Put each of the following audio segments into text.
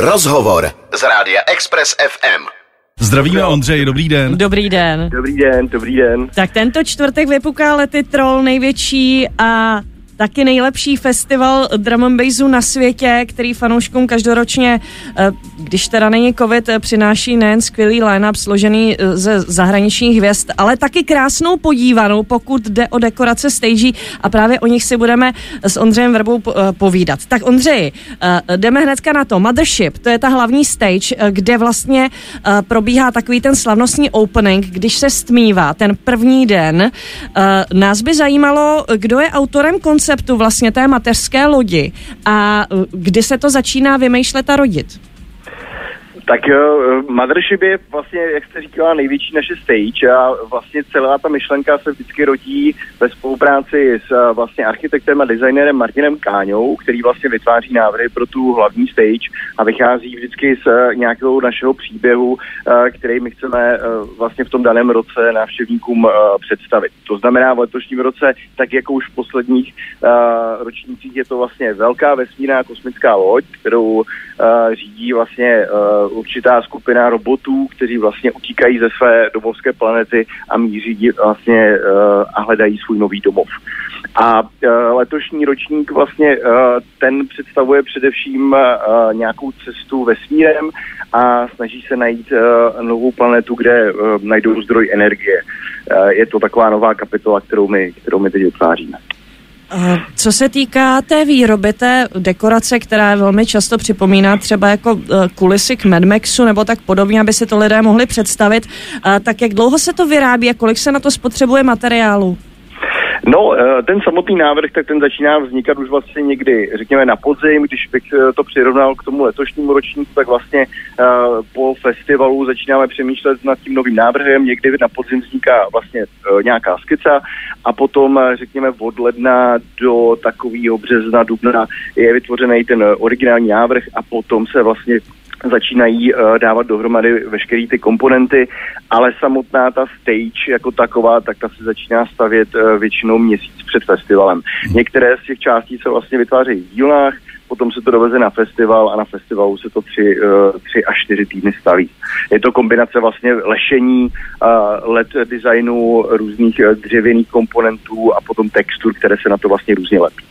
Rozhovor z rádia Express FM. Zdravíme Ondřej, dobrý den. Dobrý den. Dobrý den, dobrý den. Tak tento čtvrtek vypuká lety Troll největší a taky nejlepší festival drum and bassu na světě, který fanouškům každoročně, eh, když teda není covid, eh, přináší nejen skvělý line-up složený eh, ze zahraničních hvězd, ale taky krásnou podívanou, pokud jde o dekorace stage a právě o nich si budeme s Ondřejem Verbou povídat. Tak Ondřej, jdeme hnedka na to. Mothership, to je ta hlavní stage, kde vlastně probíhá takový ten slavnostní opening, když se stmívá ten první den. Nás by zajímalo, kdo je autorem koncertu konceptu vlastně té mateřské lodi a kdy se to začíná vymýšlet a rodit? Tak jo, Mothership je vlastně, jak jste říkala, největší naše stage a vlastně celá ta myšlenka se vždycky rodí ve spolupráci s vlastně architektem a designérem Martinem Káňou, který vlastně vytváří návrhy pro tu hlavní stage a vychází vždycky z nějakého našeho příběhu, který my chceme vlastně v tom daném roce návštěvníkům představit. To znamená v letošním roce, tak jako už v posledních ročnících, je to vlastně velká vesmírná kosmická loď, kterou řídí vlastně určitá skupina robotů, kteří vlastně utíkají ze své domovské planety a míří vlastně uh, a hledají svůj nový domov. A uh, letošní ročník vlastně uh, ten představuje především nějakou cestu vesmírem a snaží se najít novou planetu, kde najdou zdroj energie. Je to taková nová kapitola, kterou my, kterou my teď utváříme. Co se týká té výroby, té dekorace, která velmi často připomíná třeba jako e, kulisy k Mad Maxu nebo tak podobně, aby si to lidé mohli představit, tak jak dlouho se to vyrábí a kolik se na to spotřebuje materiálu? No, eh, ten samotný návrh, tak ten začíná vznikat už vlastně někdy, řekněme, na podzim, když bych eh, to přirovnal k tomu letošnímu ročníku, tak vlastně eh, po festivalu začínáme přemýšlet nad tím novým návrhem, někdy na podzim vzniká vlastně nějaká skica a potom, řekněme, od ledna do takového března, dubna je vytvořený ten originální návrh a potom se vlastně začínají uh, dávat dohromady veškeré ty komponenty, ale samotná ta stage jako taková, tak ta se začíná stavět uh, většinou měsíc před festivalem. Některé z těch částí se vlastně vytvářejí v dílnách, potom se to doveze na festival a na festivalu se to tři, uh, tři až čtyři týdny staví. Je to kombinace vlastně lešení, uh, LED designu, různých uh, dřevěných komponentů a potom textur, které se na to vlastně různě lepí.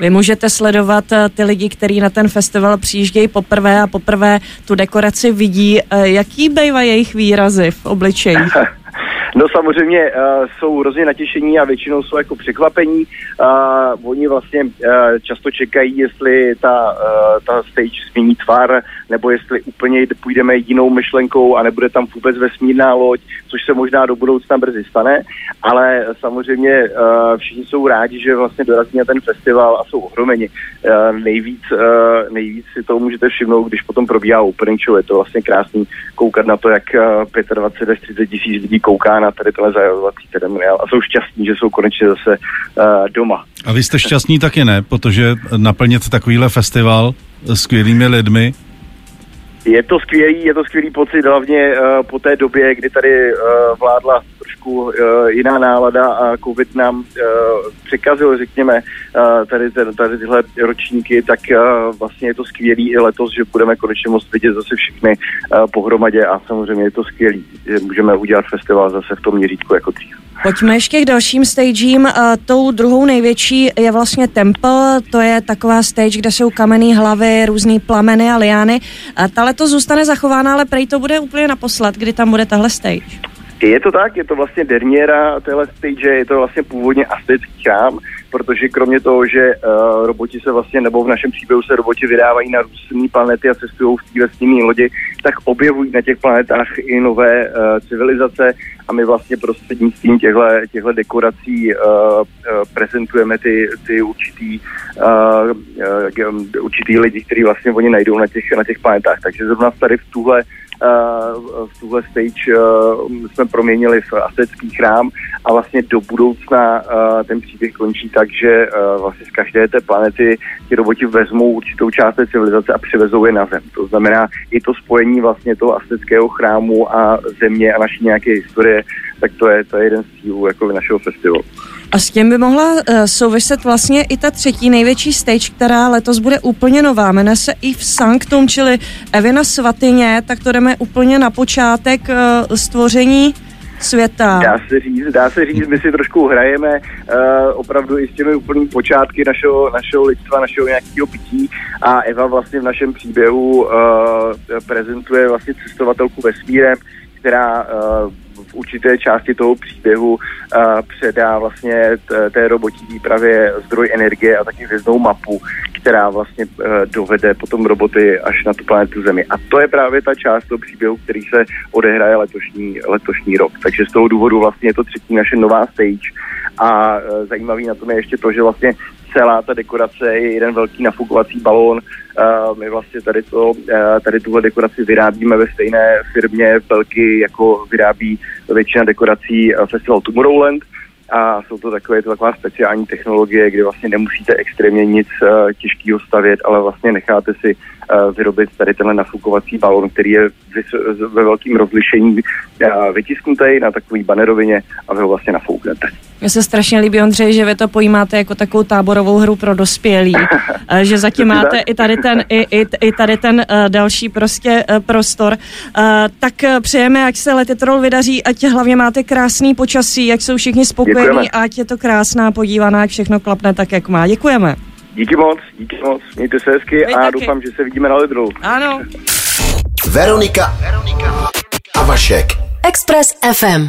Vy můžete sledovat eh, ty lidi, kteří na ten festival přijíždějí poprvé a poprvé tu dekoraci vidí. Eh, jaký bývají jejich výrazy v obličeji? No samozřejmě uh, jsou hrozně natěšení a většinou jsou jako překvapení. Uh, oni vlastně uh, často čekají, jestli ta, uh, ta stage změní tvar, nebo jestli úplně půjdeme jinou myšlenkou a nebude tam vůbec vesmírná loď, což se možná do budoucna brzy stane, ale samozřejmě uh, všichni jsou rádi, že vlastně dorazí na ten festival a jsou ohromeni. Uh, nejvíc, uh, nejvíc si to můžete všimnout, když potom probíhá opening show. Je to vlastně krásný koukat na to, jak uh, 25 až 30 tisíc lidí kouká na tady tenhle zajazovací ceremoniál a jsou šťastní, že jsou konečně zase uh, doma. A vy jste šťastní taky ne, protože naplnit takovýhle festival s skvělými lidmi je to skvělý, je to skvělý pocit, hlavně uh, po té době, kdy tady uh, vládla trošku uh, jiná nálada a covid nám uh, překazil, řekněme, uh, tady, tady, tady tyhle ročníky, tak uh, vlastně je to skvělý i letos, že budeme konečně moct vidět zase všechny uh, pohromadě a samozřejmě je to skvělý, že můžeme udělat festival zase v tom měřítku jako dřív. Pojďme ještě k dalším stagím. Uh, tou druhou největší je vlastně Temple, to je taková stage, kde jsou kamenné hlavy, různé plameny a liány. Uh, ta letos zůstane zachována, ale prej to bude úplně naposled, kdy tam bude tahle stage. Je to tak, je to vlastně derniéra téhle stage, je to vlastně původně astetický chrám, protože kromě toho, že uh, roboti se vlastně, nebo v našem příběhu se roboti vydávají na různé planety a cestují v té vesmírné lodi, tak objevují na těch planetách i nové uh, civilizace a my vlastně prostřednictvím těchto dekorací uh, uh, prezentujeme ty, ty určitý, uh, uh, určitý lidi, kteří vlastně oni najdou na těch, na těch planetách. Takže zrovna tady v tuhle v tuhle stage jsme proměnili v asetický chrám a vlastně do budoucna ten příběh končí tak, že vlastně z každé té planety ti roboti vezmou určitou část té civilizace a přivezou je na zem. To znamená i to spojení vlastně toho asetického chrámu a země a naší nějaké historie, tak to je, to je jeden z cílů jako našeho festivalu. A s tím by mohla uh, souviset vlastně i ta třetí největší stage, která letos bude úplně nová. Jmenuje se i v Sanctum, čili Evina svatyně, tak to jdeme úplně na počátek uh, stvoření světa. Dá se říct, dá se říct, my si trošku hrajeme uh, opravdu i s těmi úplnými počátky našeho, našeho lidstva, našeho nějakého pití a Eva vlastně v našem příběhu uh, prezentuje vlastně cestovatelku vesmírem, která uh, v určité části toho příběhu uh, předá vlastně té robotí výpravě zdroj energie a taky hvězdnou mapu, která vlastně uh, dovede potom roboty až na tu planetu Zemi. A to je právě ta část toho příběhu, který se odehraje letošní, letošní rok. Takže z toho důvodu vlastně je to třetí naše nová stage a uh, zajímavý na tom je ještě to, že vlastně celá ta dekorace je jeden velký nafukovací balón. Uh, my vlastně tady, to, uh, tady tuhle dekoraci vyrábíme ve stejné firmě velký, jako vyrábí většina dekorací uh, festival Tomorrowland a jsou to takové, to taková speciální technologie, kde vlastně nemusíte extrémně nic uh, těžkého stavět, ale vlastně necháte si uh, vyrobit tady tenhle nafukovací balon, který je vys- ve velkým rozlišení uh, vytisknutý na takový banerovině a vy ho vlastně nafouknete. Mně se strašně líbí, Ondřej, že vy to pojímáte jako takovou táborovou hru pro dospělí, že zatím máte i tady ten, i, i, i tady ten uh, další prostě uh, prostor. Uh, tak uh, přejeme, ať se Letitrol vydaří, ať hlavně máte krásný počasí, ať jsou všichni spokojení, Děkujeme. ať je to krásná podívaná, ať všechno klapne tak, jak má. Děkujeme. Díky moc, díky moc, mějte se hezky Vy a taky. doufám, že se vidíme na Lidru. Ano. Veronika a Vašek. Express FM.